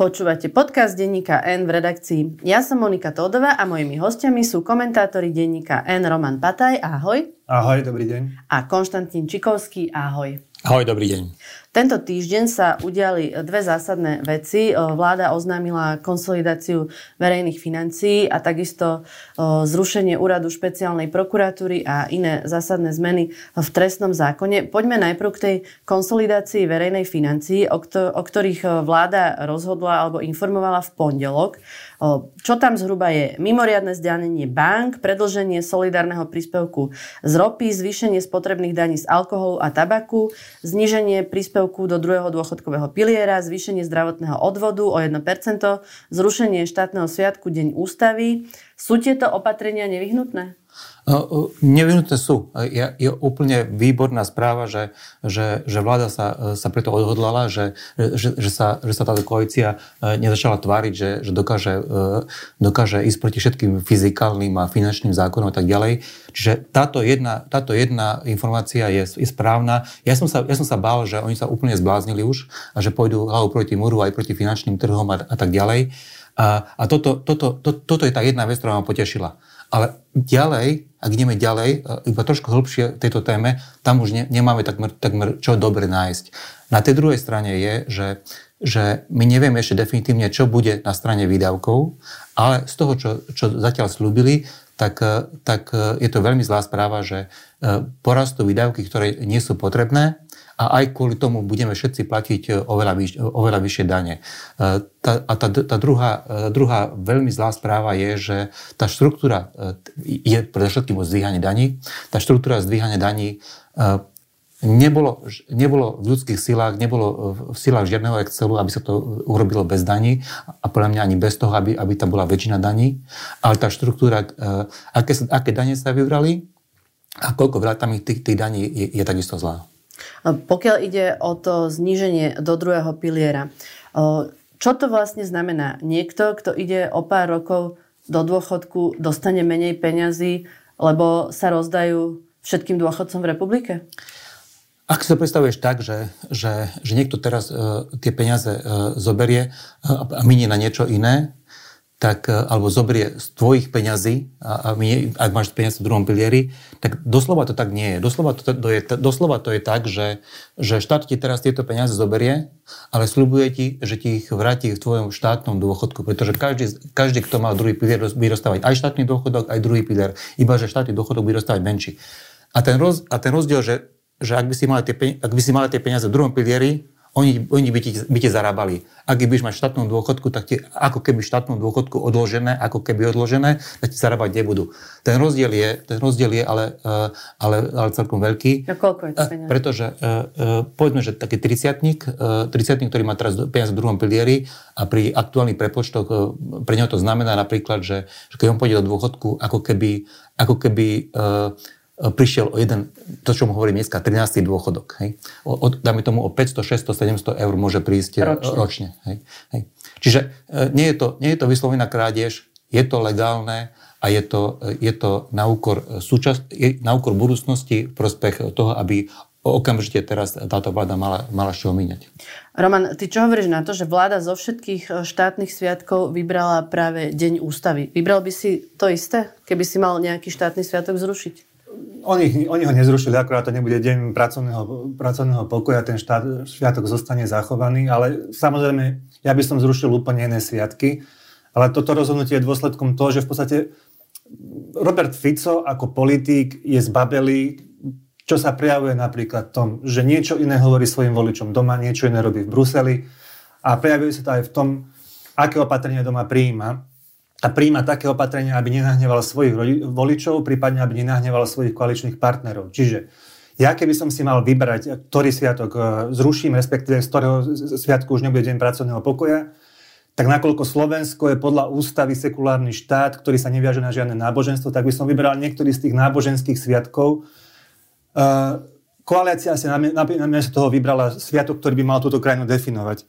Počúvate podcast denníka N v redakcii. Ja som Monika Tódová a mojimi hostiami sú komentátori denníka N Roman Pataj, ahoj. Ahoj, dobrý deň. A Konštantín Čikovský, ahoj. Ahoj, dobrý deň. Tento týždeň sa udiali dve zásadné veci. Vláda oznámila konsolidáciu verejných financií a takisto zrušenie úradu špeciálnej prokuratúry a iné zásadné zmeny v trestnom zákone. Poďme najprv k tej konsolidácii verejnej financií, o, ktorých vláda rozhodla alebo informovala v pondelok. Čo tam zhruba je? Mimoriadne zdanenie bank, predlženie solidárneho príspevku z ropy, zvýšenie spotrebných daní z alkoholu a tabaku, zníženie príspevku do druhého dôchodkového piliera, zvýšenie zdravotného odvodu o 1%, zrušenie štátneho sviatku Deň ústavy. Sú tieto opatrenia nevyhnutné? Nevyhnutné sú. Je, je úplne výborná správa, že, že, že vláda sa, sa preto odhodlala, že, že, že, sa, že sa táto koalícia e, nezačala tváriť, že, že dokáže, e, dokáže ísť proti všetkým fyzikálnym a finančným zákonom a tak ďalej. Čiže táto jedna, táto jedna informácia je, je správna. Ja som, sa, ja som sa bál, že oni sa úplne zbláznili už a že pôjdu hlavu proti múru aj proti finančným trhom a, a tak ďalej. A, a toto, toto, to, toto je tá jedna vec, ktorá ma potešila. Ale ďalej, ak ideme ďalej, e, iba trošku hĺbšie tejto téme, tam už ne, nemáme takmer, takmer čo dobre nájsť. Na tej druhej strane je, že, že my nevieme ešte definitívne, čo bude na strane výdavkov, ale z toho, čo, čo zatiaľ slúbili, tak, e, tak e, je to veľmi zlá správa, že porastú výdavky, ktoré nie sú potrebné a aj kvôli tomu budeme všetci platiť oveľa, vyš, oveľa vyššie dane. Tá, a tá, tá druhá, druhá veľmi zlá správa je, že tá štruktúra je predovšetkým o zdvíhanie daní. Tá štruktúra zdvíhania daní nebolo, nebolo v ľudských silách, nebolo v silách žiadneho Excelu, aby sa to urobilo bez daní a podľa mňa ani bez toho, aby, aby tam bola väčšina daní. Ale tá štruktúra, aké, aké dane sa vybrali a koľko vrátami tých, tých daní je, je takisto zlá. Pokiaľ ide o to zníženie do druhého piliera, čo to vlastne znamená? Niekto, kto ide o pár rokov do dôchodku, dostane menej peňazí, lebo sa rozdajú všetkým dôchodcom v republike? Ak si to predstavuješ tak, že, že, že niekto teraz uh, tie peniaze uh, zoberie uh, a minie na niečo iné, tak, e, alebo zobrie z tvojich peňazí a, a my, ak máš peniaze v druhom pilieri, tak doslova to tak nie je. Doslova to, to, je, doslova to je tak, že, že štát ti teraz tieto peniaze zoberie, ale slúbuje ti, že ti ich vráti v tvojom štátnom dôchodku, pretože každý, každý kto má druhý pilier, bude dostávať aj štátny dôchodok, aj druhý pilier, iba že štátny dôchodok bude dostávať menší. A ten, roz, a ten rozdiel, že, že ak, by si mali tie, ak by si mali tie peniaze v druhom pilieri, oni, oni by, ti, by ti zarábali. Ak budeš mať štátnu dôchodku, tak ti ako keby štátnu dôchodku odložené, ako keby odložené, tak ti zarábať nebudú. Ten rozdiel je, ten rozdiel je ale, eh, ale, ale celkom veľký. A koľko je to eh, Pretože uh, povedzme, že taký 30 30 ktorý má teraz peniaze v druhom pilieri a pri aktuálnych prepočtoch pre neho to znamená napríklad, že, že keď on pôjde do dôchodku, ako keby, ako keby prišiel o jeden, to čo mu hovorím dneska, 13. dôchodok. Hej. O, o, dáme tomu o 500, 600, 700 eur môže prísť ročne. ročne hej. Hej. Čiže e, nie je, to, nie je to vyslovená krádež, je to legálne a je to, je to na, úkor súčasť, je na úkor budúcnosti v prospech toho, aby okamžite teraz táto vláda mala, mala čo míňať. Roman, ty čo hovoríš na to, že vláda zo všetkých e, štátnych sviatkov vybrala práve Deň ústavy? Vybral by si to isté, keby si mal nejaký štátny sviatok zrušiť? Oni, oni ho nezrušili, akorát to nebude deň pracovného, pracovného pokoja, ten štát, sviatok zostane zachovaný, ale samozrejme, ja by som zrušil úplne iné sviatky, ale toto rozhodnutie je dôsledkom toho, že v podstate Robert Fico ako politík je zbabelý, čo sa prejavuje napríklad v tom, že niečo iné hovorí svojim voličom doma, niečo iné robí v Bruseli a prejavuje sa to aj v tom, aké opatrenia doma prijíma a príjma také opatrenia, aby nenahneval svojich voličov, prípadne aby nenahneval svojich koaličných partnerov. Čiže Ja keby som si mal vybrať, ktorý sviatok e, zruším, respektíve z ktorého sviatku už nebude deň pracovného pokoja, tak nakoľko Slovensko je podľa ústavy sekulárny štát, ktorý sa neviaže na žiadne náboženstvo, tak by som vybral niektorý z tých náboženských sviatkov. Uh, koalícia si namiesto toho vybrala sviatok, ktorý by mal túto krajinu definovať.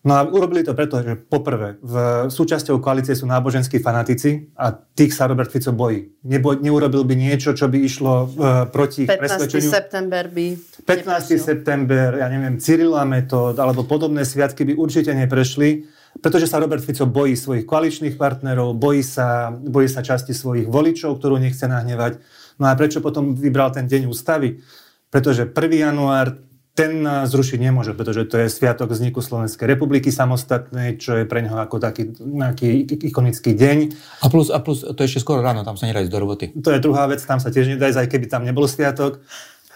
No a urobili to preto, že poprvé, v súčasťou koalície sú náboženskí fanatici a tých sa Robert Fico bojí. Nebo, neurobil by niečo, čo by išlo uh, proti 15. presvedčeniu. september by 15. Neprešiel. september, ja neviem, Cyrila metód alebo podobné sviatky by určite neprešli, pretože sa Robert Fico bojí svojich koaličných partnerov, bojí sa, bojí sa časti svojich voličov, ktorú nechce nahnevať. No a prečo potom vybral ten deň ústavy? Pretože 1. január ten zrušiť nemôže, pretože to je sviatok vzniku Slovenskej republiky samostatnej, čo je pre neho ako taký nejaký ikonický deň. A plus, a plus to je ešte skoro ráno, tam sa nedá ísť do roboty. To je druhá vec, tam sa tiež nedá ísť, aj keby tam nebol sviatok.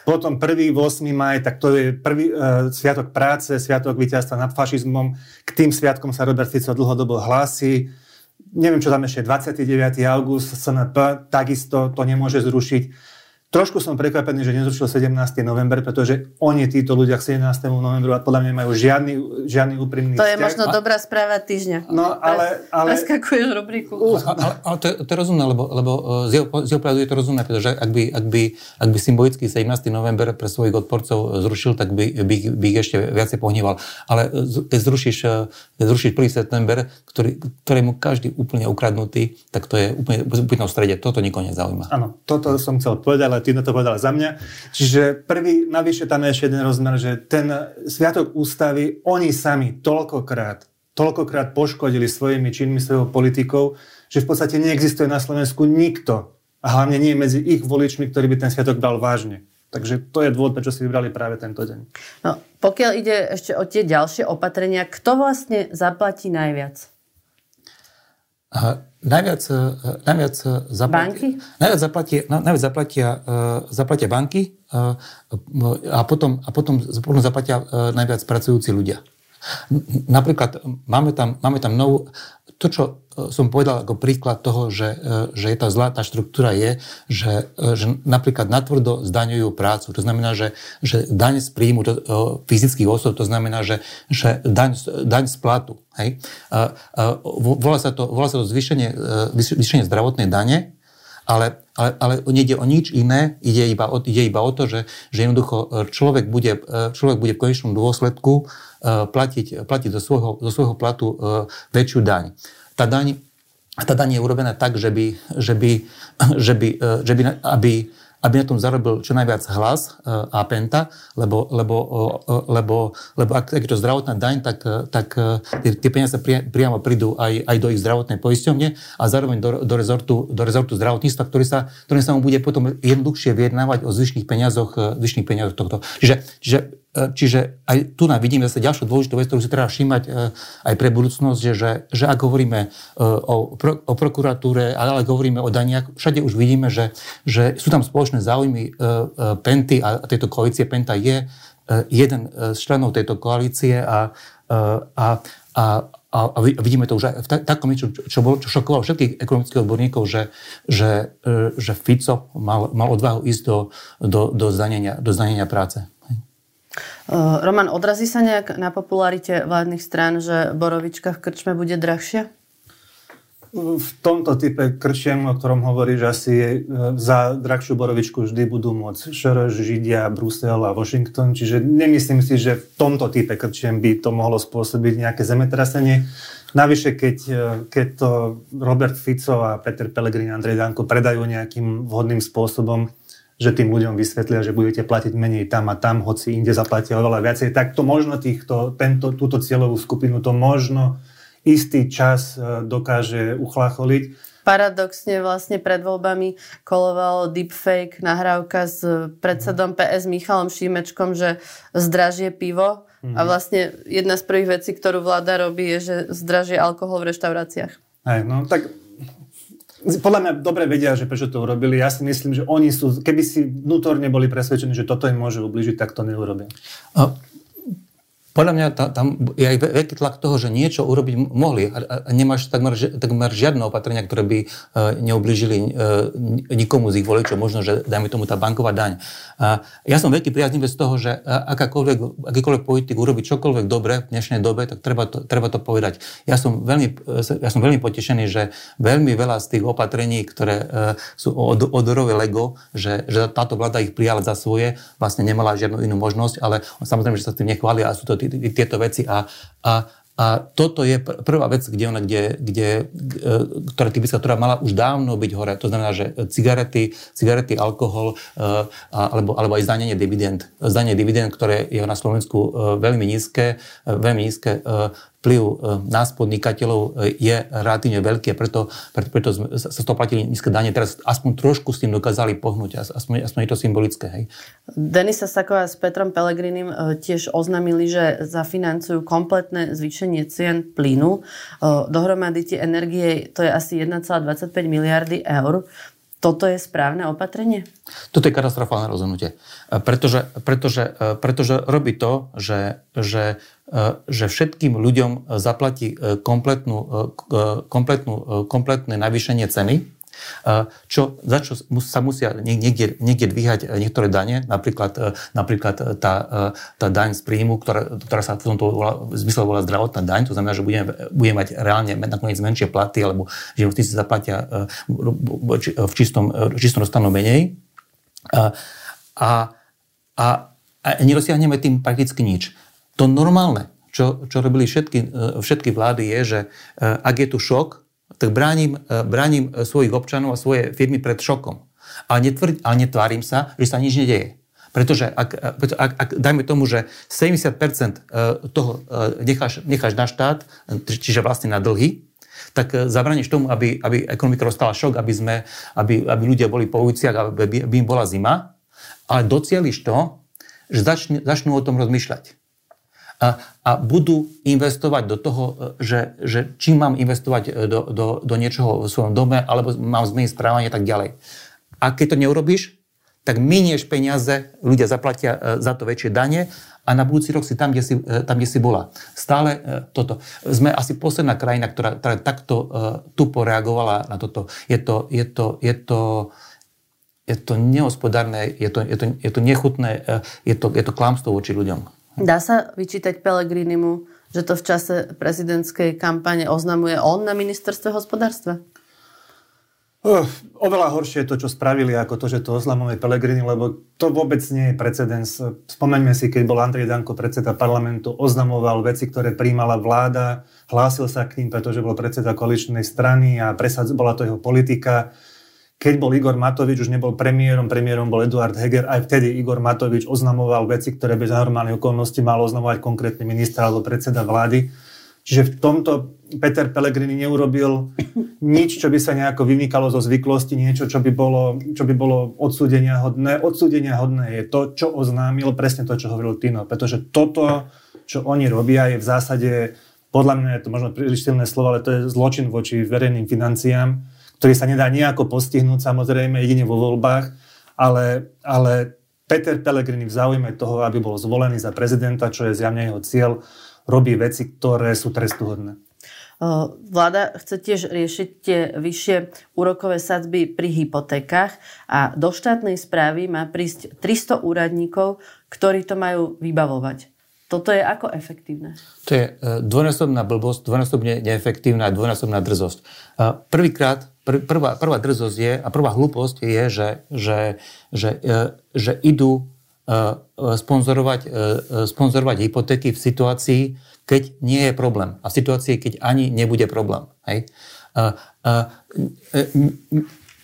Potom 1. 8. maj, tak to je prvý uh, sviatok práce, sviatok víťazstva nad fašizmom. K tým sviatkom sa Robert Fico dlhodobo hlási. Neviem, čo tam ešte 29. august, SNP, takisto to nemôže zrušiť. Trošku som prekvapený, že nezrušil 17. november, pretože oni, títo ľudia k 17. novembru a podľa mňa majú žiadny, žiadny úprimný To je možno a... dobrá správa týždňa. No, ale... ale... Preskakuješ rubriku. ale, ale to, je, to je rozumné, lebo, lebo e, z jeho, z jeho pohľadu je to rozumné, pretože ak by, ak by, ak by symbolicky 17. november pre svojich odporcov zrušil, tak by, by, by ich ešte viacej pohníval. Ale keď zrušíš, e, keď zrušíš 1. september, ktorý, ktorému každý úplne ukradnutý, tak to je úplne, úplne v strede. Toto nikoho nezaujíma. Áno, toto som chcel povedať, ale na to povedal za mňa. Čiže prvý, navyše tam je ešte jeden rozmer, že ten Sviatok ústavy, oni sami toľkokrát, toľkokrát poškodili svojimi činmi, svojou politikou, že v podstate neexistuje na Slovensku nikto, a hlavne nie medzi ich voličmi, ktorí by ten sviatok bral vážne. Takže to je dôvod, prečo si vybrali práve tento deň. No, pokiaľ ide ešte o tie ďalšie opatrenia, kto vlastne zaplatí najviac? Najviac, e, najviac, e, zaplatia, najviac, zaplatia, najviac zaplatia, e, zaplatia banky a potom, a potom, potom zaplatia najviac pracujúci ľudia. Napríklad máme tam, máme tam novú, to, čo e, som povedal ako príklad toho, že, e, že je tá zlá, tá štruktúra je, že, e, že napríklad natvrdo zdaňujú prácu. To znamená, že, že daň z príjmu to, fyzických osob, to znamená, že, že daň, daň z platu. Hej? Volá, sa to, volá sa to zvýšenie, zvýšenie zdravotnej dane, ale, ale, ale nejde o nič iné, ide iba o, ide iba o to, že, že jednoducho človek bude, človek bude v konečnom dôsledku E, platiť, platiť zo, svojho, zo svojho platu e, väčšiu daň. Tá daň, tá daň je urobená tak, že by, že by, že by, e, že by aby, aby na tom zarobil čo najviac hlas a penta, lebo, lebo, lebo, lebo ak, je to zdravotná daň, tak, tak tie, tie peniaze priamo prídu aj, aj do ich zdravotnej poisťovne a zároveň do, do, rezortu, do rezortu zdravotníctva, ktorý sa, ktorý sa mu bude potom jednoduchšie vyjednávať o zvyšných peniazoch, zvyšných peniazoch tohto. Čiže, čiže čiže aj tu nám vidíme zase ďalšiu dôležitú vec, ktorú si treba všímať e, aj pre budúcnosť, že, že, že ak hovoríme e, o, o prokuratúre, ale ak hovoríme o daniach, všade už vidíme, že, že sú tam spoločné záujmy Penty a tejto koalície. Penta je jeden z členov tejto koalície a, a a, a vidíme to už aj v takom niečo, čo, bolo, čo šokovalo všetkých ekonomických odborníkov, že, že, že Fico mal, mal odvahu ísť do, do, do, zdanenia, do zdanenia práce. Roman, odrazí sa nejak na popularite vládnych strán, že borovička v krčme bude drahšia? V tomto type krčiem, o ktorom hovoríš, asi eh, za drahšiu borovičku vždy budú môcť Šoroš, Židia, Brusel a Washington. Čiže nemyslím si, že v tomto type krčiem by to mohlo spôsobiť nejaké zemetrasenie. Navyše, keď, eh, keď to Robert Fico a Peter Pellegrini Andrej Danko predajú nejakým vhodným spôsobom, že tým ľuďom vysvetlia, že budete platiť menej tam a tam, hoci inde zaplatia oveľa viacej, tak to možno týchto, tento, túto cieľovú skupinu to možno istý čas e, dokáže uchlacholiť. Paradoxne vlastne pred voľbami kolovalo deepfake nahrávka s predsedom PS Michalom Šímečkom, že zdražie pivo. A mhm. vlastne jedna z prvých vecí, ktorú vláda robí, je, že zdražie alkohol v reštauráciách. Aj, no tak podľa mňa dobre vedia, že prečo to urobili. Ja si myslím, že oni sú, keby si vnútorne boli presvedčení, že toto im môže ubližiť, tak to neurobia. Podľa mňa tam je aj veľký tlak toho, že niečo urobiť mohli a nemáš takmer, takmer žiadne opatrenia, ktoré by e, neublížili e, nikomu z ich voličov, možno, že dajme tomu tá banková daň. Ja som veľký priaznivec z toho, že akákoľvek, akýkoľvek politik urobí čokoľvek dobre v dnešnej dobe, tak treba to, treba to povedať. Ja som, veľmi, ja som veľmi potešený, že veľmi veľa z tých opatrení, ktoré sú od, odorové Lego, že, že táto vláda ich prijala za svoje, vlastne nemala žiadnu inú možnosť, ale samozrejme, že sa s tým nechvália a sú to tieto veci a, a, a toto je prvá vec, kde ona, kde, kde, e, ktorá typická, ktorá mala už dávno byť hore. To znamená, že cigarety, cigarety alkohol e, alebo, alebo aj zdanenie dividend. Zdanenie dividend, ktoré je na Slovensku e, veľmi nízke, veľmi nízke vplyv e, nás podnikateľov e, je relatívne veľký preto, preto, preto sa toho platili nízke dane. Teraz aspoň trošku s tým dokázali pohnúť, aspoň, aspoň je to symbolické. Hej. Denisa Saková s Petrom Pelegrinim e, tiež oznámili, že zafinancujú kompletné zvýšenie cien plynu. Dohromady tie energie, to je asi 1,25 miliardy eur. Toto je správne opatrenie? Toto je katastrofálne rozhodnutie. Pretože, pretože, pretože robí to, že, že E, že všetkým ľuďom zaplatí e, kompletnú, e, kompletnú, kompletné navýšenie ceny, čo, za čo sa musia niekde, niekde dvíhať niektoré dane, napríklad, napríklad tá, tá daň z príjmu, ktorá, ktorá sa v tomto zmysle volá zdravotná daň, to znamená, že budeme, budeme mať reálne nakoniec menšie platy, alebo živnostníci zaplatia v čistom, v čistom dostanú menej. A, a, a, a tým prakticky nič. To normálne, čo, čo robili všetky, e, všetky vlády, je, že e, ak je tu šok, tak bránim, e, bránim svojich občanov a svoje firmy pred šokom. Ale, netvrd, ale netvárim sa, že sa nič nedieje. Pretože ak, ak, ak dajme tomu, že 70% toho necháš, necháš na štát, čiže vlastne na dlhy, tak zabraníš tomu, aby, aby ekonomika dostala šok, aby, sme, aby, aby ľudia boli po uliciach, aby, aby im bola zima, ale docieliš to, že začne, začnú o tom rozmýšľať a, a budú investovať do toho, e, že, že či mám investovať e, do, do, do niečoho v svojom dome, alebo mám zmeniť správanie a tak ďalej. A keď to neurobíš, tak minieš peniaze, ľudia zaplatia e, za to väčšie dane a na budúci rok si tam, kde si, tam, kde si bola. Stále toto. Sme asi posledná krajina, ktorá, ktorá takto tu poreagovala na toto. Je to, je to, je to, je to nehospodárne, je to, je to, je to nechutné, je to, je to klamstvo voči ľuďom. Dá sa vyčítať Pelegrinimu, že to v čase prezidentskej kampane oznamuje on na ministerstve hospodárstva? Uh, oveľa horšie je to, čo spravili, ako to, že to oznamuje Pelegrini, lebo to vôbec nie je precedens. Spomeňme si, keď bol Andrej Danko predseda parlamentu, oznamoval veci, ktoré príjmala vláda, hlásil sa k ním, pretože bol predseda koaličnej strany a presad, bola to jeho politika. Keď bol Igor Matovič, už nebol premiérom, premiérom bol Eduard Heger, aj vtedy Igor Matovič oznamoval veci, ktoré bez normálnej okolnosti mal oznamovať konkrétny minister alebo predseda vlády. Čiže v tomto Peter Pellegrini neurobil nič, čo by sa nejako vymýkalo zo zvyklosti, niečo, čo by bolo, čo by bolo odsúdenia hodné. Odsúdenia hodné je to, čo oznámil, presne to, čo hovoril Tino. Pretože toto, čo oni robia, je v zásade, podľa mňa je to možno príliš silné slovo, ale to je zločin voči verejným financiám ktorý sa nedá nejako postihnúť samozrejme jedine vo voľbách, ale, ale Peter Pellegrini v záujme toho, aby bol zvolený za prezidenta, čo je zjavne jeho cieľ, robí veci, ktoré sú trestuhodné. Vláda chce tiež riešiť tie vyššie úrokové sadzby pri hypotékach a do štátnej správy má prísť 300 úradníkov, ktorí to majú vybavovať. Toto je ako efektívne? To je e, dvojnásobná blbosť, dvojnásobne neefektívna a dvojnásobná drzosť. Prvýkrát pr- prvá, prvá drzosť je a prvá hlúposť je, že, že, že, že, že idú uh, sponzorovať, uh, sponzorovať hypotéky v situácii, keď nie je problém. A v situácii, keď ani nebude problém. Hej?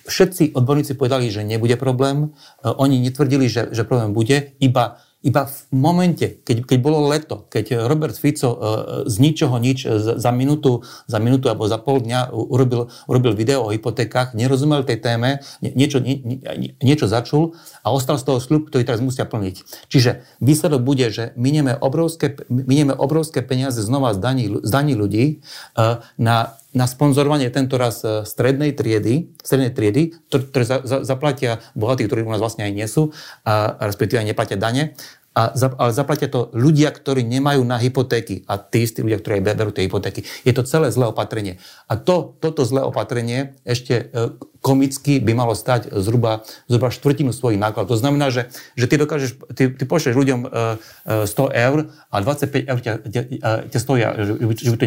Všetci odborníci povedali, že nebude problém. Oni netvrdili, že, že problém bude, iba iba v momente, keď, keď bolo leto, keď Robert Fico uh, z ničoho nič za, za minútu, za minútu alebo za pol dňa urobil, urobil video o hypotékach, nerozumel tej téme, niečo, nie, niečo začul a ostal z toho sľub, ktorý teraz musia plniť. Čiže výsledok bude, že minieme obrovské, minieme obrovské peniaze znova z daní, z daní ľudí uh, na na sponzorovanie tento raz e, strednej triedy, strednej triedy, ktoré za, za, zaplatia bohatí, ktorí u nás vlastne aj nie sú, a respektíve aj neplatia dane. A, ale zaplatia to ľudia, ktorí nemajú na hypotéky a tí istí ľudia, ktorí berú tie hypotéky. Je to celé zlé opatrenie. A to, toto zlé opatrenie ešte e, komicky by malo stať zhruba, zhruba štvrtinu svojich nákladov. To znamená, že, že ty dokážeš, ty, ty pošleš ľuďom 100 e, eur a 25 eur ťa, ťa, ťa stoja, že by, to,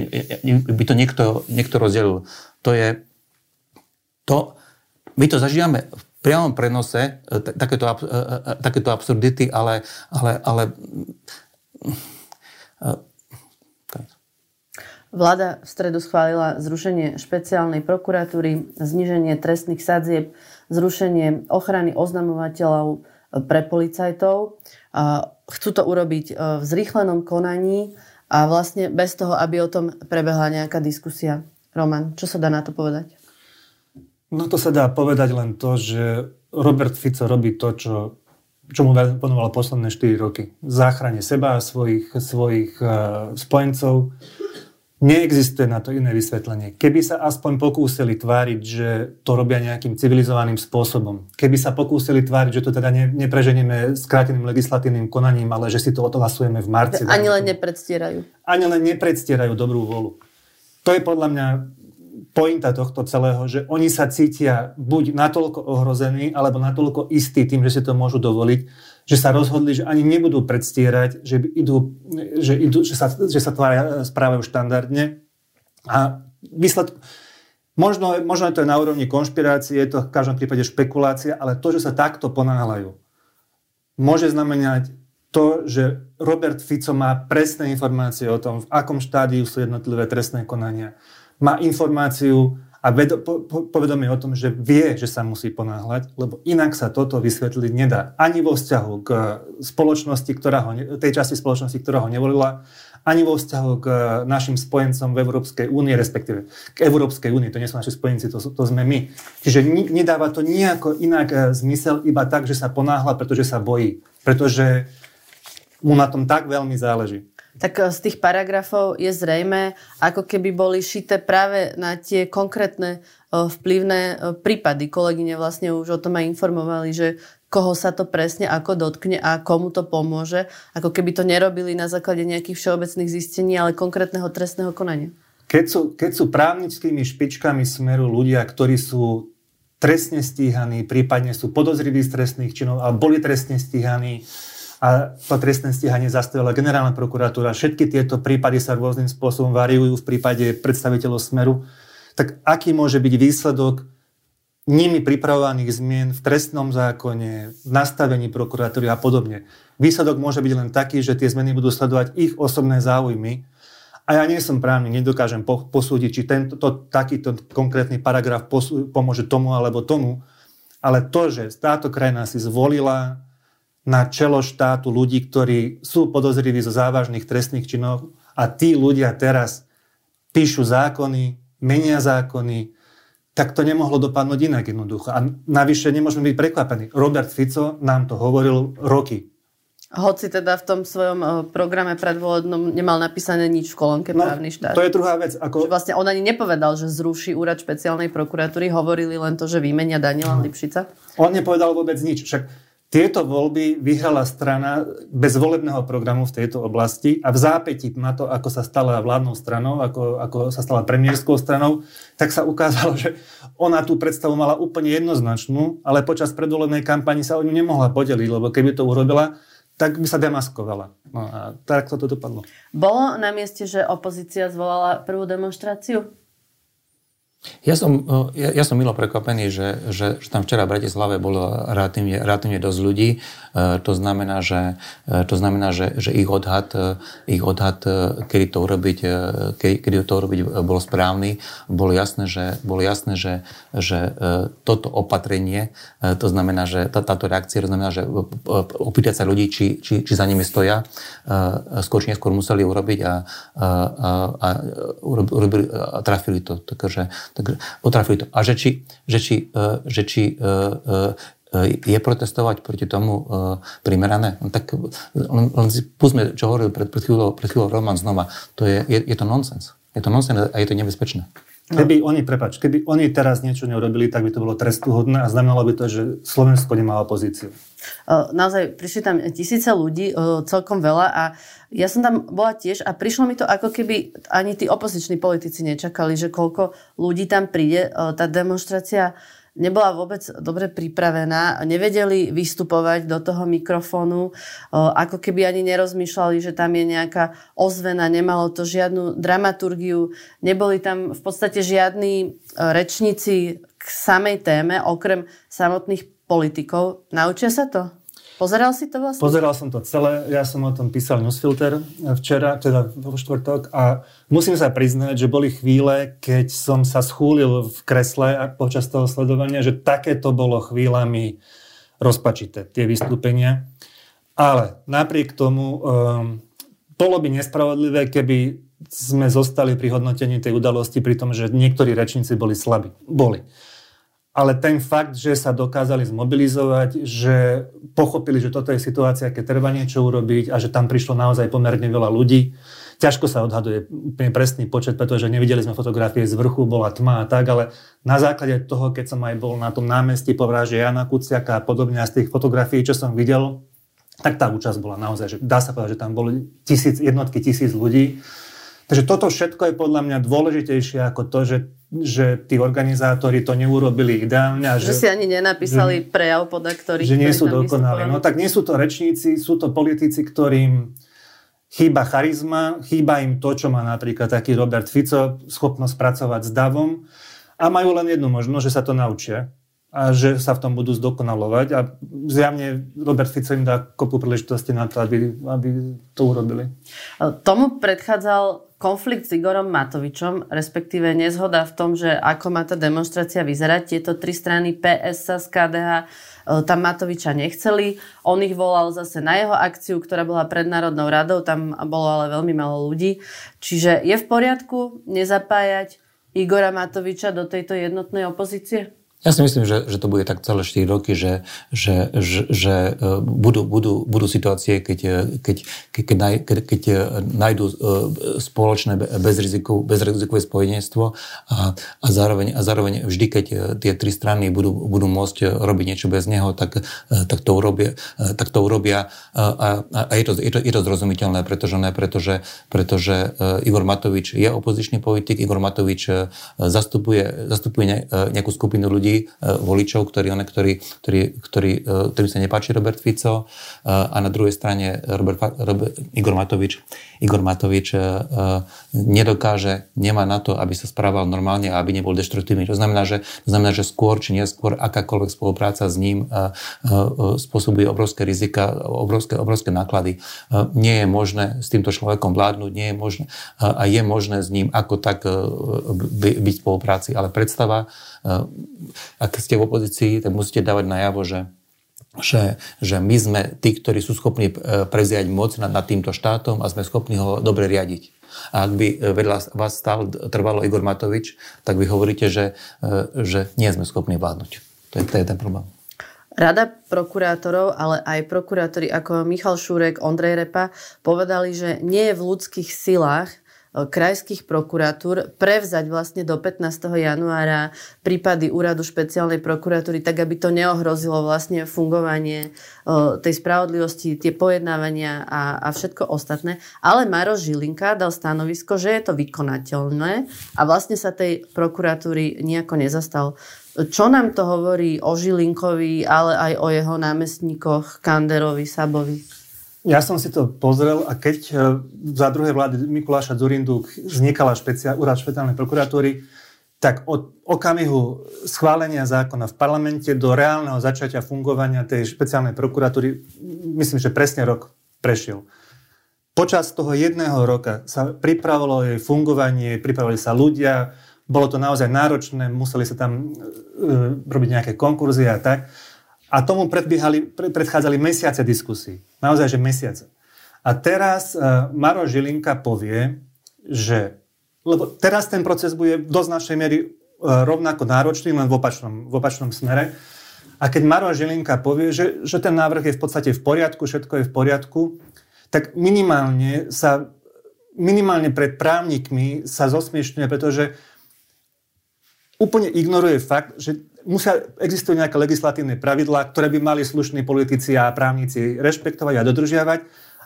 by to niekto, niekto rozdelil. To je, to, my to zažívame v priamom prenose e, takéto, e, e, takéto absurdity, ale, ale, ale Vláda v stredu schválila zrušenie špeciálnej prokuratúry, zniženie trestných sadzieb, zrušenie ochrany oznamovateľov pre policajtov. Chcú to urobiť v zrýchlenom konaní a vlastne bez toho, aby o tom prebehla nejaká diskusia. Roman, čo sa dá na to povedať? No to sa dá povedať len to, že Robert Fico robí to, čo, čo mu ponoval posledné 4 roky. Záchrane seba a svojich, svojich uh, spojencov. Neexistuje na to iné vysvetlenie. Keby sa aspoň pokúsili tváriť, že to robia nejakým civilizovaným spôsobom, keby sa pokúsili tváriť, že to teda ne, nepreženieme skráteným legislatívnym konaním, ale že si to odhlasujeme v marci. Ani len nepredstierajú. Ani len nepredstierajú dobrú volu. To je podľa mňa pointa tohto celého, že oni sa cítia buď natoľko ohrození, alebo natoľko istí tým, že si to môžu dovoliť, že sa rozhodli, že ani nebudú predstierať, že, idú, že, idú, že, sa, že sa tvária, správajú štandardne. A výsledku, možno, možno to je na úrovni konšpirácie, je to v každom prípade špekulácia, ale to, že sa takto ponáhľajú, môže znamenať to, že Robert Fico má presné informácie o tom, v akom štádiu sú jednotlivé trestné konania má informáciu a vedo, po, po, povedomie o tom, že vie, že sa musí ponáhľať, lebo inak sa toto vysvetliť nedá. Ani vo vzťahu k spoločnosti, ktorá ho, tej časti spoločnosti, ktorá ho nevolila, ani vo vzťahu k našim spojencom v Európskej únie, respektíve k Európskej únie, to nie sú naši spojenci, to, to sme my. Čiže nedáva to nejako inak e, zmysel, iba tak, že sa ponáhľa, pretože sa bojí. Pretože mu na tom tak veľmi záleží tak eh, z tých paragrafov je zrejme, ako keby boli šité práve na tie konkrétne eh, vplyvné eh, prípady. Kolegyne vlastne už o tom aj informovali, že koho sa to presne ako dotkne a komu to pomôže. Ako keby to nerobili na základe nejakých všeobecných zistení, ale konkrétneho trestného konania. Keď sú, keď sú právnickými špičkami smeru ľudia, ktorí sú trestne stíhaní, prípadne sú podozriví z trestných činov a boli trestne stíhaní, a to trestné stíhanie zastavila generálna prokuratúra. Všetky tieto prípady sa rôznym spôsobom variujú v prípade predstaviteľov Smeru. Tak aký môže byť výsledok nimi pripravovaných zmien v trestnom zákone, v nastavení prokuratúry a podobne? Výsledok môže byť len taký, že tie zmeny budú sledovať ich osobné záujmy. A ja nie som právnik, nedokážem posúdiť, či tento, to, takýto konkrétny paragraf pomôže tomu alebo tomu. Ale to, že táto krajina si zvolila na čelo štátu ľudí, ktorí sú podozriví zo závažných trestných činov a tí ľudia teraz píšu zákony, menia zákony, tak to nemohlo dopadnúť inak jednoducho. A navyše nemôžeme byť prekvapení. Robert Fico nám to hovoril roky. Hoci teda v tom svojom eh, programe predvolebnom nemal napísané nič v kolónke no, právny štát. To je druhá vec. Ako... Že vlastne on ani nepovedal, že zruší úrad špeciálnej prokuratúry, hovorili len to, že vymenia Daniela no. Lipšica. On nepovedal vôbec nič. Však tieto voľby vyhrala strana bez volebného programu v tejto oblasti a v zápätí na to, ako sa stala vládnou stranou, ako, ako sa stala premiérskou stranou, tak sa ukázalo, že ona tú predstavu mala úplne jednoznačnú, ale počas predvolebnej kampani sa o ňu nemohla podeliť, lebo keby to urobila, tak by sa demaskovala. No a tak to dopadlo. Bolo na mieste, že opozícia zvolala prvú demonstráciu? Ja som, ja, ja som milo prekvapený, že, že, že tam včera v Bratislave bolo relatívne, relatívne dosť ľudí. E, to znamená, že, e, to znamená, že, že ich odhad, e, ich odhad kedy to urobiť, kedy, kedy to urobiť bol správny. Bolo jasné, že, bolo jasné, že, že toto opatrenie, to znamená, že tá, táto reakcia, to znamená, že opýtať sa ľudí, či, či, či za nimi stoja, skôr či neskôr museli urobiť a, a, a, a, urobili, a trafili to. Takže Takže potrafili to. A že či, že či, e, že či e, e, je protestovať proti tomu primerané? No tak len, len si púsme, čo hovoril pred, pred, chvíľou, pred chvíľou Roman znova. To je, je, je to nonsens. Je to nonsens a je to nebezpečné. No. Keby oni, prepač, keby oni teraz niečo neurobili, tak by to bolo trestuhodné a znamenalo by to, že Slovensko nemá opozíciu. Naozaj prišli tam tisíce ľudí, celkom veľa a ja som tam bola tiež a prišlo mi to ako keby ani tí opoziční politici nečakali, že koľko ľudí tam príde. Tá demonstrácia nebola vôbec dobre pripravená, nevedeli vystupovať do toho mikrofónu, ako keby ani nerozmýšľali, že tam je nejaká ozvena, nemalo to žiadnu dramaturgiu, neboli tam v podstate žiadni e, rečníci k samej téme, okrem samotných politikov. Naučia sa to? Pozeral si to vlastne? Pozeral som to celé, ja som o tom písal newsfilter včera, teda vo štvrtok a musím sa priznať, že boli chvíle, keď som sa schúlil v kresle a počas toho sledovania, že takéto bolo chvíľami rozpačité, tie vystúpenia. Ale napriek tomu um, bolo by nespravodlivé, keby sme zostali pri hodnotení tej udalosti pri tom, že niektorí rečníci boli slabí. Boli ale ten fakt, že sa dokázali zmobilizovať, že pochopili, že toto je situácia, keď treba niečo urobiť a že tam prišlo naozaj pomerne veľa ľudí. Ťažko sa odhaduje úplne presný počet, pretože nevideli sme fotografie z vrchu, bola tma a tak, ale na základe toho, keď som aj bol na tom námestí po vraže Jana Kuciaka a podobne a z tých fotografií, čo som videl, tak tá účasť bola naozaj, že dá sa povedať, že tam boli tisíc, jednotky tisíc ľudí. Takže toto všetko je podľa mňa dôležitejšie ako to, že že tí organizátori to neurobili ideálne. A že, že si ani nenapísali že, prejav, podľa ktorých... Že nie sú dokonali. No tak nie sú to rečníci, sú to politici, ktorým chýba charizma, chýba im to, čo má napríklad taký Robert Fico, schopnosť pracovať s davom a majú len jednu možnosť, že sa to naučia a že sa v tom budú zdokonalovať a zjavne Robert Fico im dá kopu príležitosti na to, aby, aby to urobili. Tomu predchádzal konflikt s Igorom Matovičom, respektíve nezhoda v tom, že ako má tá demonstrácia vyzerať. Tieto tri strany PS, SAS, KDH e, tam Matoviča nechceli. On ich volal zase na jeho akciu, ktorá bola pred Národnou radou, tam bolo ale veľmi malo ľudí. Čiže je v poriadku nezapájať Igora Matoviča do tejto jednotnej opozície? Ja si myslím, že, že to bude tak celé 4 roky, že, že, že, že e, budú, budú, budú situácie, keď, e, keď, keď, keď, keď e, nájdú spoločné bezrizikové, bezrizikové spojenstvo a, a, zároveň, a zároveň vždy, keď tie tri strany budú, budú môcť robiť niečo bez neho, tak, tak, to, urobia, tak to urobia a, a, a je, to, je, to, je to zrozumiteľné, pretože, ne, pretože, pretože Igor Matovič je opozičný politik, Igor Matovič zastupuje, zastupuje nejakú skupinu ľudí, E, voličov, ktorí, one, ktorí, ktorí, ktorí, e, ktorým sa nepáči Robert Fico e, a na druhej strane Robert, Robert, Igor Matovič, Igor Matovič nedokáže, nemá na to, aby sa správal normálne a aby nebol deštruktívny. To znamená, že, to znamená, že skôr či neskôr akákoľvek spolupráca s ním spôsobuje obrovské rizika, obrovské, obrovské náklady. Nie je možné s týmto človekom vládnuť, nie je možné a je možné s ním ako tak byť v spolupráci, ale predstava, ak ste v opozícii, tak musíte dávať najavo, že že, že my sme tí, ktorí sú schopní e, preziať moc nad, nad týmto štátom a sme schopní ho dobre riadiť. A ak by e, vedľa vás stál trvalo Igor Matovič, tak vy hovoríte, že, e, že nie sme schopní vládnuť. To je, to je ten problém. Rada prokurátorov, ale aj prokurátori ako Michal Šúrek, Ondrej Repa povedali, že nie je v ľudských silách krajských prokuratúr prevzať vlastne do 15. januára prípady úradu špeciálnej prokuratúry, tak aby to neohrozilo vlastne fungovanie tej spravodlivosti, tie pojednávania a, a všetko ostatné. Ale Maro Žilinka dal stanovisko, že je to vykonateľné a vlastne sa tej prokuratúry nejako nezastal. Čo nám to hovorí o Žilinkovi, ale aj o jeho námestníkoch Kanderovi, Sabovi? Ja som si to pozrel a keď e, za druhej vlády Mikuláša Zurindu vznikala špecia, úrad špeciálnej prokuratúry, tak od okamihu schválenia zákona v parlamente do reálneho začatia fungovania tej špeciálnej prokuratúry, myslím, že presne rok prešiel. Počas toho jedného roka sa pripravilo jej fungovanie, pripravili sa ľudia, bolo to naozaj náročné, museli sa tam e, robiť nejaké konkurzy a tak. A tomu predchádzali mesiace diskusí. Naozaj, že mesiace. A teraz uh, Maro Žilinka povie, že lebo teraz ten proces bude do značnej miery uh, rovnako náročný, len v opačnom, v opačnom smere. A keď Maro Žilinka povie, že, že ten návrh je v podstate v poriadku, všetko je v poriadku, tak minimálne sa minimálne pred právnikmi sa zosmiešňuje, pretože úplne ignoruje fakt, že musia, existujú nejaké legislatívne pravidlá, ktoré by mali slušní politici a právnici rešpektovať a dodržiavať.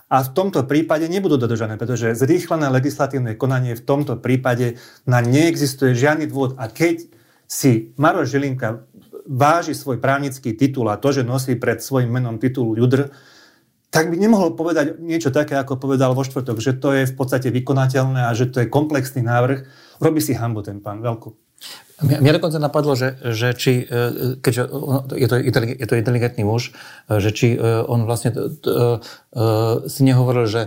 A v tomto prípade nebudú dodržané, pretože zrýchlené legislatívne konanie v tomto prípade na neexistuje žiadny dôvod. A keď si Maroš Žilinka váži svoj právnický titul a to, že nosí pred svojim menom titul Judr, tak by nemohol povedať niečo také, ako povedal vo štvrtok, že to je v podstate vykonateľné a že to je komplexný návrh. Robí si hambu ten pán veľkú. Mňa, dokonca napadlo, že, že či, e, keďže je to, je to inteligentný muž, e, že či e, on vlastne si nehovoril, že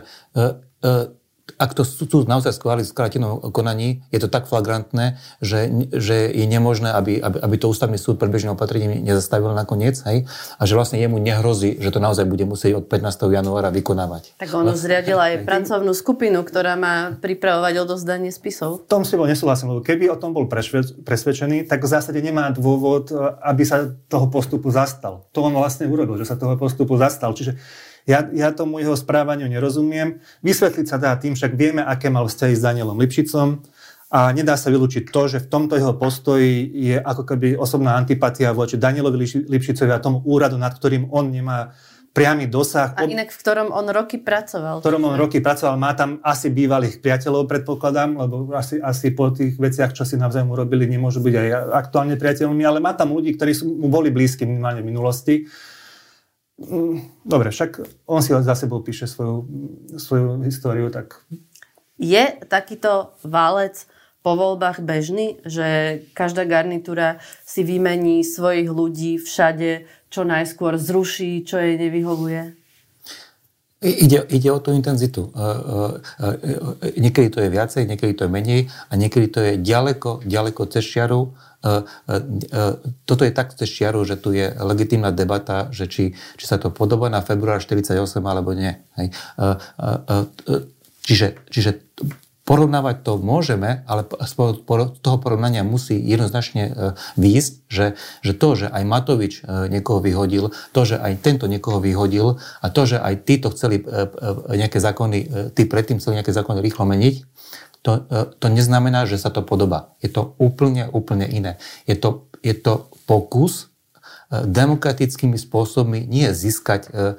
ak to sú naozaj schválili v skrátenom konaní, je to tak flagrantné, že, že je nemožné, aby, aby, aby to ústavný súd predbežným opatrením nezastavil nakoniec, hej? a že vlastne jemu nehrozí, že to naozaj bude musieť od 15. januára vykonávať. Tak on už zriadil aj pracovnú skupinu, ktorá má pripravovať odozdanie spisov. V tom si bol nesúhlasím, lebo keby o tom bol presvedčený, tak v zásade nemá dôvod, aby sa toho postupu zastal. To on vlastne urobil, že sa toho postupu zastal. Čiže ja, ja tomu jeho správaniu nerozumiem. Vysvetliť sa dá tým, však vieme, aké mal vzťahy s Danielom Lipšicom a nedá sa vylúčiť to, že v tomto jeho postoji je ako keby osobná antipatia voči Danielovi Lipšicovi a tomu úradu, nad ktorým on nemá priamy dosah. A inak v ktorom on roky pracoval. V ktorom on roky pracoval. Má tam asi bývalých priateľov, predpokladám, lebo asi, asi po tých veciach, čo si navzájom urobili, nemôžu byť aj aktuálne priateľmi, ale má tam ľudí, ktorí sú, mu boli blízki minimálne v minulosti. Dobre, však on si za sebou píše svoju, svoju históriu, tak... Je takýto válec po voľbách bežný, že každá garnitúra si vymení svojich ľudí všade, čo najskôr zruší, čo jej nevyhovuje? Ide, ide o tú intenzitu. Niekedy to je viacej, niekedy to je menej a niekedy to je ďaleko, ďaleko cez čiaru E, e, e, toto je tak cez čiaru, že tu je legitímna debata, že či, či sa to podobá na február 48 alebo nie. Hej. Čiže, čiže porovnávať to môžeme, ale z toho porovnania musí jednoznačne výjsť, že, že to, že aj Matovič niekoho vyhodil, to, že aj tento niekoho vyhodil a to, že aj títo chceli nejaké zákony, tí predtým chceli nejaké zákony rýchlo meniť, to, e, to neznamená, že sa to podobá. Je to úplne, úplne iné. Je to, je to pokus demokratickými spôsobmi nie získať, e,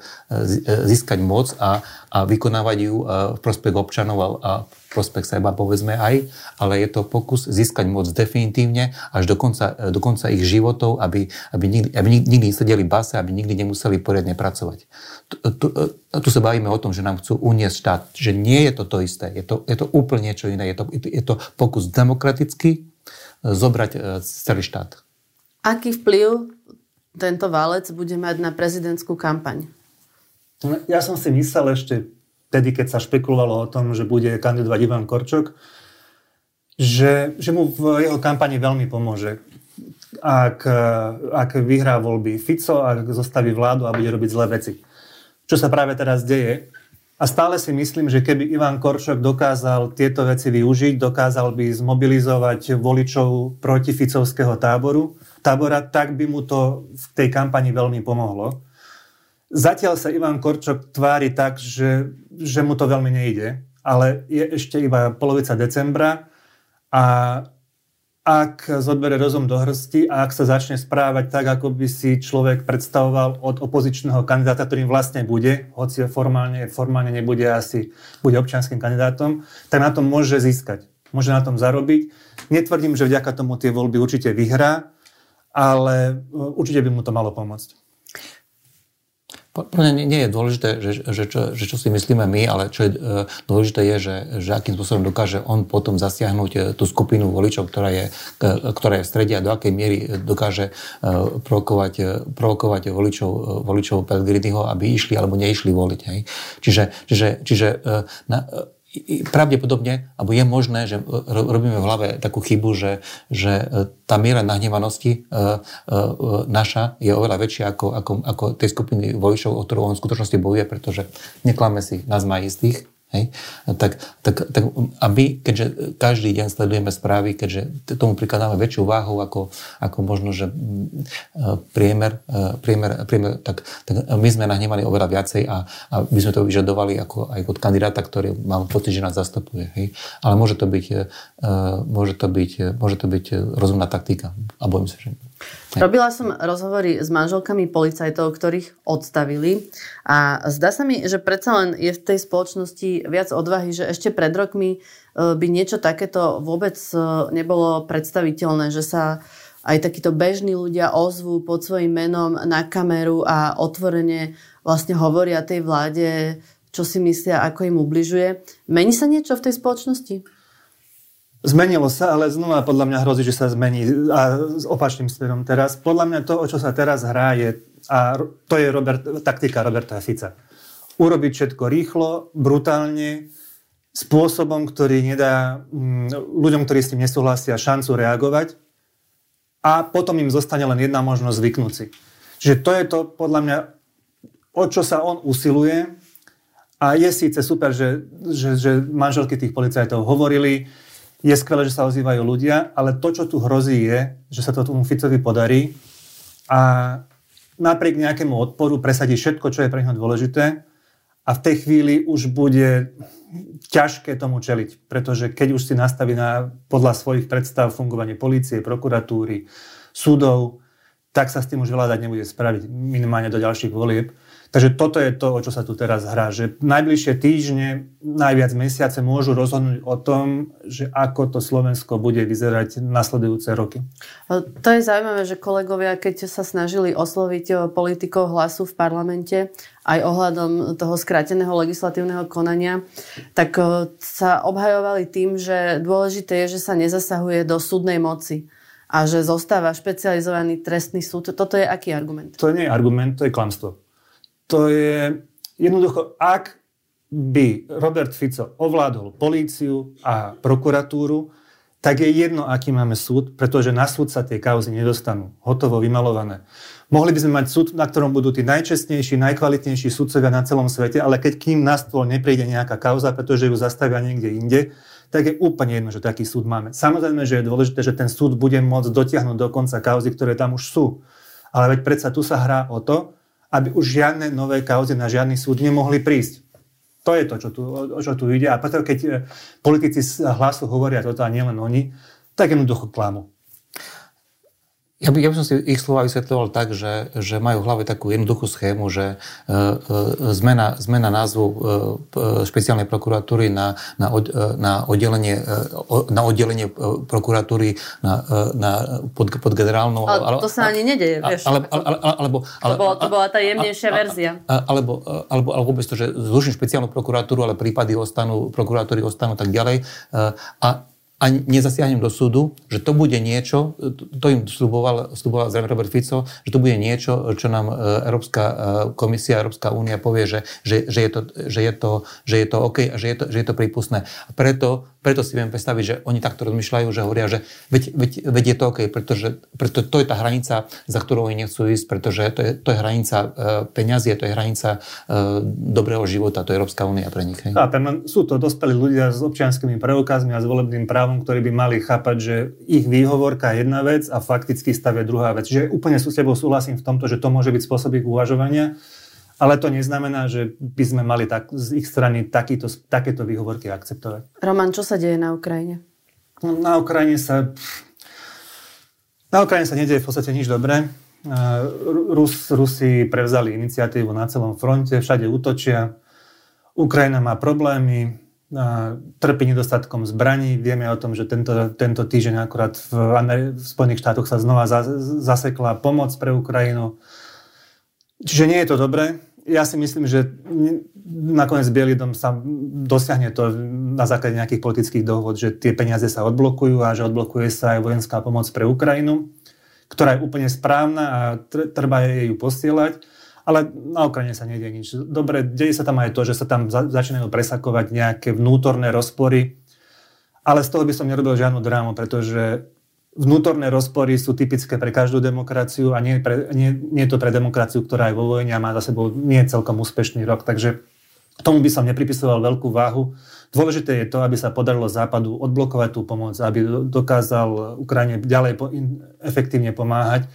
získať moc a, a vykonávať ju v prospech občanov a, a prospech seba, povedzme aj, ale je to pokus získať moc definitívne až do konca, do konca ich životov, aby, aby, nikdy, aby nikdy nesedeli base, aby nikdy nemuseli poriadne pracovať. Tu, tu, tu sa bavíme o tom, že nám chcú uniesť štát, že nie je to to isté, je to, je to úplne niečo iné, je to, je to pokus demokraticky e, zobrať e, celý štát. Aký vplyv tento válec bude mať na prezidentskú kampaň? No, ja som si myslel ešte vtedy, keď sa špekulovalo o tom, že bude kandidovať Ivan Korčok, že, že mu v jeho kampani veľmi pomôže. Ak, ak vyhrá voľby Fico, ak zostaví vládu a bude robiť zlé veci. Čo sa práve teraz deje. A stále si myslím, že keby Ivan Korčok dokázal tieto veci využiť, dokázal by zmobilizovať voličov proti Ficovského táboru, tábora, tak by mu to v tej kampani veľmi pomohlo. Zatiaľ sa Ivan Korčok tvári tak, že, že mu to veľmi nejde, ale je ešte iba polovica decembra a ak zodbere rozum do hrsti a ak sa začne správať tak, ako by si človek predstavoval od opozičného kandidáta, ktorým vlastne bude, hoci formálne, formálne nebude asi, bude občanským kandidátom, tak na tom môže získať. Môže na tom zarobiť. Netvrdím, že vďaka tomu tie voľby určite vyhrá, ale určite by mu to malo pomôcť. Pre nie, nie je dôležité, že, že, čo, že čo si myslíme my, ale čo je e, dôležité je, že, že akým spôsobom dokáže on potom zasiahnuť e, tú skupinu voličov, ktorá je, ktorá je v strede a do akej miery dokáže e, provokovať, provokovať voličov, voličov Pellegriniho, aby išli alebo neišli voliť. Hej. Čiže, čiže, čiže na, pravdepodobne, alebo je možné, že robíme v hlave takú chybu, že, že e, tá miera nahnevanosti e, e, naša je oveľa väčšia ako, ako, ako tej skupiny voličov, o ktorú on v skutočnosti bojuje, pretože neklame si, nás má istých. Hej? Tak, tak, tak a my, keďže každý deň sledujeme správy, keďže tomu prikladáme väčšiu váhu ako, ako možno, že priemer, priemer, priemer tak, tak my sme nahnevali oveľa viacej a, a my sme to vyžadovali ako aj od kandidáta, ktorý mám pocit, že nás zastupuje. Hej? Ale môže to byť, môže to byť, môže to byť rozumná taktika a bojím sa, že Robila som rozhovory s manželkami policajtov, ktorých odstavili a zdá sa mi, že predsa len je v tej spoločnosti viac odvahy, že ešte pred rokmi e, by niečo takéto vôbec e, nebolo predstaviteľné, že sa aj takíto bežní ľudia ozvú pod svojim menom na kameru a otvorene vlastne hovoria tej vláde, čo si myslia, ako im ubližuje. Mení sa niečo v tej spoločnosti? Zmenilo sa, ale znova podľa mňa hrozí, že sa zmení a s opačným smerom teraz. Podľa mňa to, o čo sa teraz hrá, je, a to je Robert, taktika Roberta Fica. Urobiť všetko rýchlo, brutálne, spôsobom, ktorý nedá mm, ľuďom, ktorí s tým nesúhlasia, šancu reagovať a potom im zostane len jedna možnosť zvyknúť si. Čiže to je to, podľa mňa, o čo sa on usiluje a je síce super, že, že, že manželky tých policajtov hovorili, je skvelé, že sa ozývajú ľudia, ale to, čo tu hrozí, je, že sa to tomu Ficovi podarí a napriek nejakému odporu presadí všetko, čo je pre neho dôležité a v tej chvíli už bude ťažké tomu čeliť, pretože keď už si nastaví na, podľa svojich predstav fungovanie policie, prokuratúry, súdov, tak sa s tým už veľa dať nebude spraviť, minimálne do ďalších volieb. Takže toto je to, o čo sa tu teraz hrá, že najbližšie týždne, najviac mesiace môžu rozhodnúť o tom, že ako to Slovensko bude vyzerať nasledujúce roky. To je zaujímavé, že kolegovia, keď sa snažili osloviť eh, politikov hlasu v parlamente, aj ohľadom toho skráteného legislatívneho konania, tak eh, sa obhajovali tým, že dôležité je, že sa nezasahuje do súdnej moci a že zostáva špecializovaný trestný súd. Toto je aký argument? To nie je argument, to je klamstvo to je jednoducho, ak by Robert Fico ovládol políciu a prokuratúru, tak je jedno, aký máme súd, pretože na súd sa tie kauzy nedostanú. Hotovo vymalované. Mohli by sme mať súd, na ktorom budú tí najčestnejší, najkvalitnejší súdcovia na celom svete, ale keď kým na stôl nepríde nejaká kauza, pretože ju zastavia niekde inde, tak je úplne jedno, že taký súd máme. Samozrejme, že je dôležité, že ten súd bude môcť dotiahnuť do konca kauzy, ktoré tam už sú. Ale veď predsa tu sa hrá o to, aby už žiadne nové kauzy na žiadny súd nemohli prísť. To je to, čo tu, o čo tu ide. A preto, keď e, politici z hlasu hovoria toto a nielen oni, tak jednoducho klamu. Ja by, ja by som si ich slova vysvetľoval tak, že, že majú v hlave takú jednoduchú schému, že e, e, zmena, zmena názvu e, špeciálnej prokuratúry na, na, od, e, na oddelenie, e, na oddelenie e, prokuratúry na, na, pod, pod generálnou... Ale to sa ani nedeje, vieš. Ale, ale, ale, alebo, ale, to, bolo, to bola tá jemnejšia a, verzia. A, alebo, alebo, alebo vôbec to, že zruším špeciálnu prokuratúru, ale prípady ostanú, prokuratúry ostanú tak ďalej. A a nezasiahnem do súdu, že to bude niečo, to im sluboval, sluboval zrejme Robert Fico, že to bude niečo, čo nám e, Európska e, komisia, Európska únia povie, že, že, že, je to, že, je to, že je to OK a že je to, že je to prípustné. A preto preto si viem predstaviť, že oni takto rozmýšľajú, že hovoria, že veď, veď, veď je to OK, pretože, pretože to je tá hranica, za ktorou oni nechcú ísť, pretože to je, to je hranica e, peňazí, to je hranica dobrého života, to je Európska únia pre nich. Hej. Chápem, sú to dospelí ľudia s občianskými preukazmi a s volebným právom, ktorí by mali chápať, že ich výhovorka je jedna vec a faktický stav je druhá vec. Čiže úplne s tebou súhlasím v tomto, že to môže byť spôsob ich uvažovania. Ale to neznamená, že by sme mali tak, z ich strany takýto, takéto výhovorky akceptovať. Roman, čo sa deje na Ukrajine? No, na Ukrajine sa... Na Ukrajine sa nedieje v podstate nič dobré. Rus, Rusi prevzali iniciatívu na celom fronte, všade útočia. Ukrajina má problémy, trpí nedostatkom zbraní. Vieme o tom, že tento, tento týždeň akurát v, Ameri- v Spojených štátoch sa znova zasekla pomoc pre Ukrajinu. Čiže nie je to dobré ja si myslím, že nakoniec Bielý dom sa dosiahne to na základe nejakých politických dohod, že tie peniaze sa odblokujú a že odblokuje sa aj vojenská pomoc pre Ukrajinu, ktorá je úplne správna a treba jej ju posielať. Ale na Ukrajine sa nedie nič. Dobre, deje sa tam aj to, že sa tam začínajú presakovať nejaké vnútorné rozpory, ale z toho by som nerobil žiadnu drámu, pretože vnútorné rozpory sú typické pre každú demokraciu a nie, pre, nie, nie je to pre demokraciu, ktorá je vo vojne a má za sebou nie celkom úspešný rok. Takže Tomu by som nepripisoval veľkú váhu. Dôležité je to, aby sa podarilo Západu odblokovať tú pomoc, aby dokázal Ukrajine ďalej po, in, efektívne pomáhať.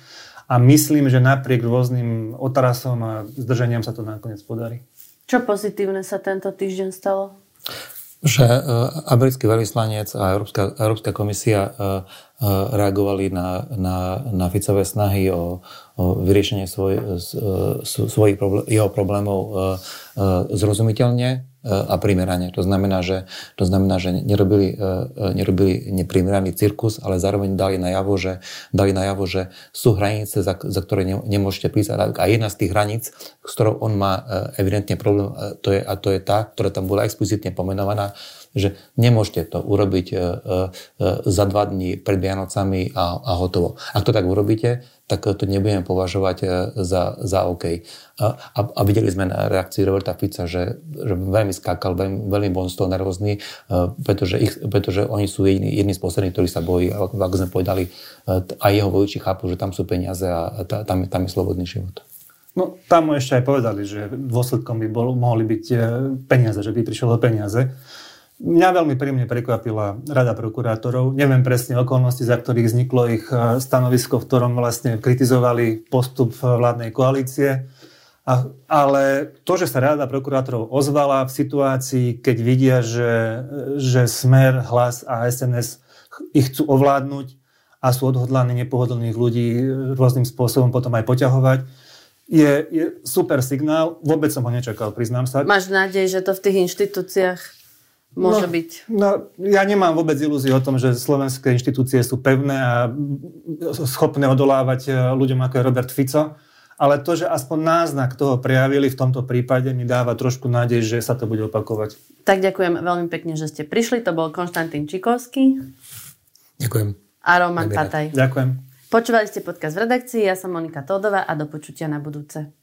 A myslím, že napriek rôznym otrasom a zdržaniam sa to nakoniec podarí. Čo pozitívne sa tento týždeň stalo? Že uh, americký veľvyslanec a Európska, Európska komisia uh, uh, reagovali na, na, na Ficové snahy o, o vyriešenie svoj, svojich problém, jeho problémov zrozumiteľne a primerane. To znamená, že, to znamená, že nerobili, e, e, nerobili neprimeraný cirkus, ale zároveň dali najavo, že, dali najavo, že sú hranice, za, za ktoré nemôžete prísť. A jedna z tých hraníc, s ktorou on má e, evidentne problém, to je, a to je tá, ktorá tam bola explicitne pomenovaná, že nemôžete to urobiť za dva dní pred Vianocami a, a hotovo. Ak to tak urobíte, tak to nebudeme považovať e, za, za OK. A, a videli sme na reakcii Roberta Fica, že, že veľmi skákal, veľmi, veľmi bol z toho nervózny, e, pretože, ich, pretože oni sú jedni, jedni z posledných, ktorí sa bojí. Ako, sme povedali, e, aj jeho voliči chápu, že tam sú peniaze a tam, tam je slobodný život. No, tam mu ešte aj povedali, že dôsledkom by bol, mohli byť peniaze, že by prišiel o peniaze. Mňa veľmi príjemne prekvapila Rada prokurátorov. Neviem presne okolnosti, za ktorých vzniklo ich e, stanovisko, v ktorom vlastne kritizovali postup vládnej koalície. A, ale to, že sa Rada prokurátorov ozvala v situácii, keď vidia, že, že Smer, Hlas a SNS ich chcú ovládnuť a sú odhodlaní nepohodlných ľudí rôznym spôsobom potom aj poťahovať, je, je super signál. Vôbec som ho nečakal, priznám sa. Máš nádej, že to v tých inštitúciách môže no, byť? No, ja nemám vôbec ilúziu o tom, že slovenské inštitúcie sú pevné a schopné odolávať e, ľuďom ako je Robert Fico. Ale to, že aspoň náznak toho prejavili v tomto prípade, mi dáva trošku nádej, že sa to bude opakovať. Tak ďakujem veľmi pekne, že ste prišli. To bol Konštantín Čikovský. Ďakujem. A Roman Pataj. Ďakujem. Počúvali ste podcast v redakcii, ja som Monika Todová a do počutia na budúce.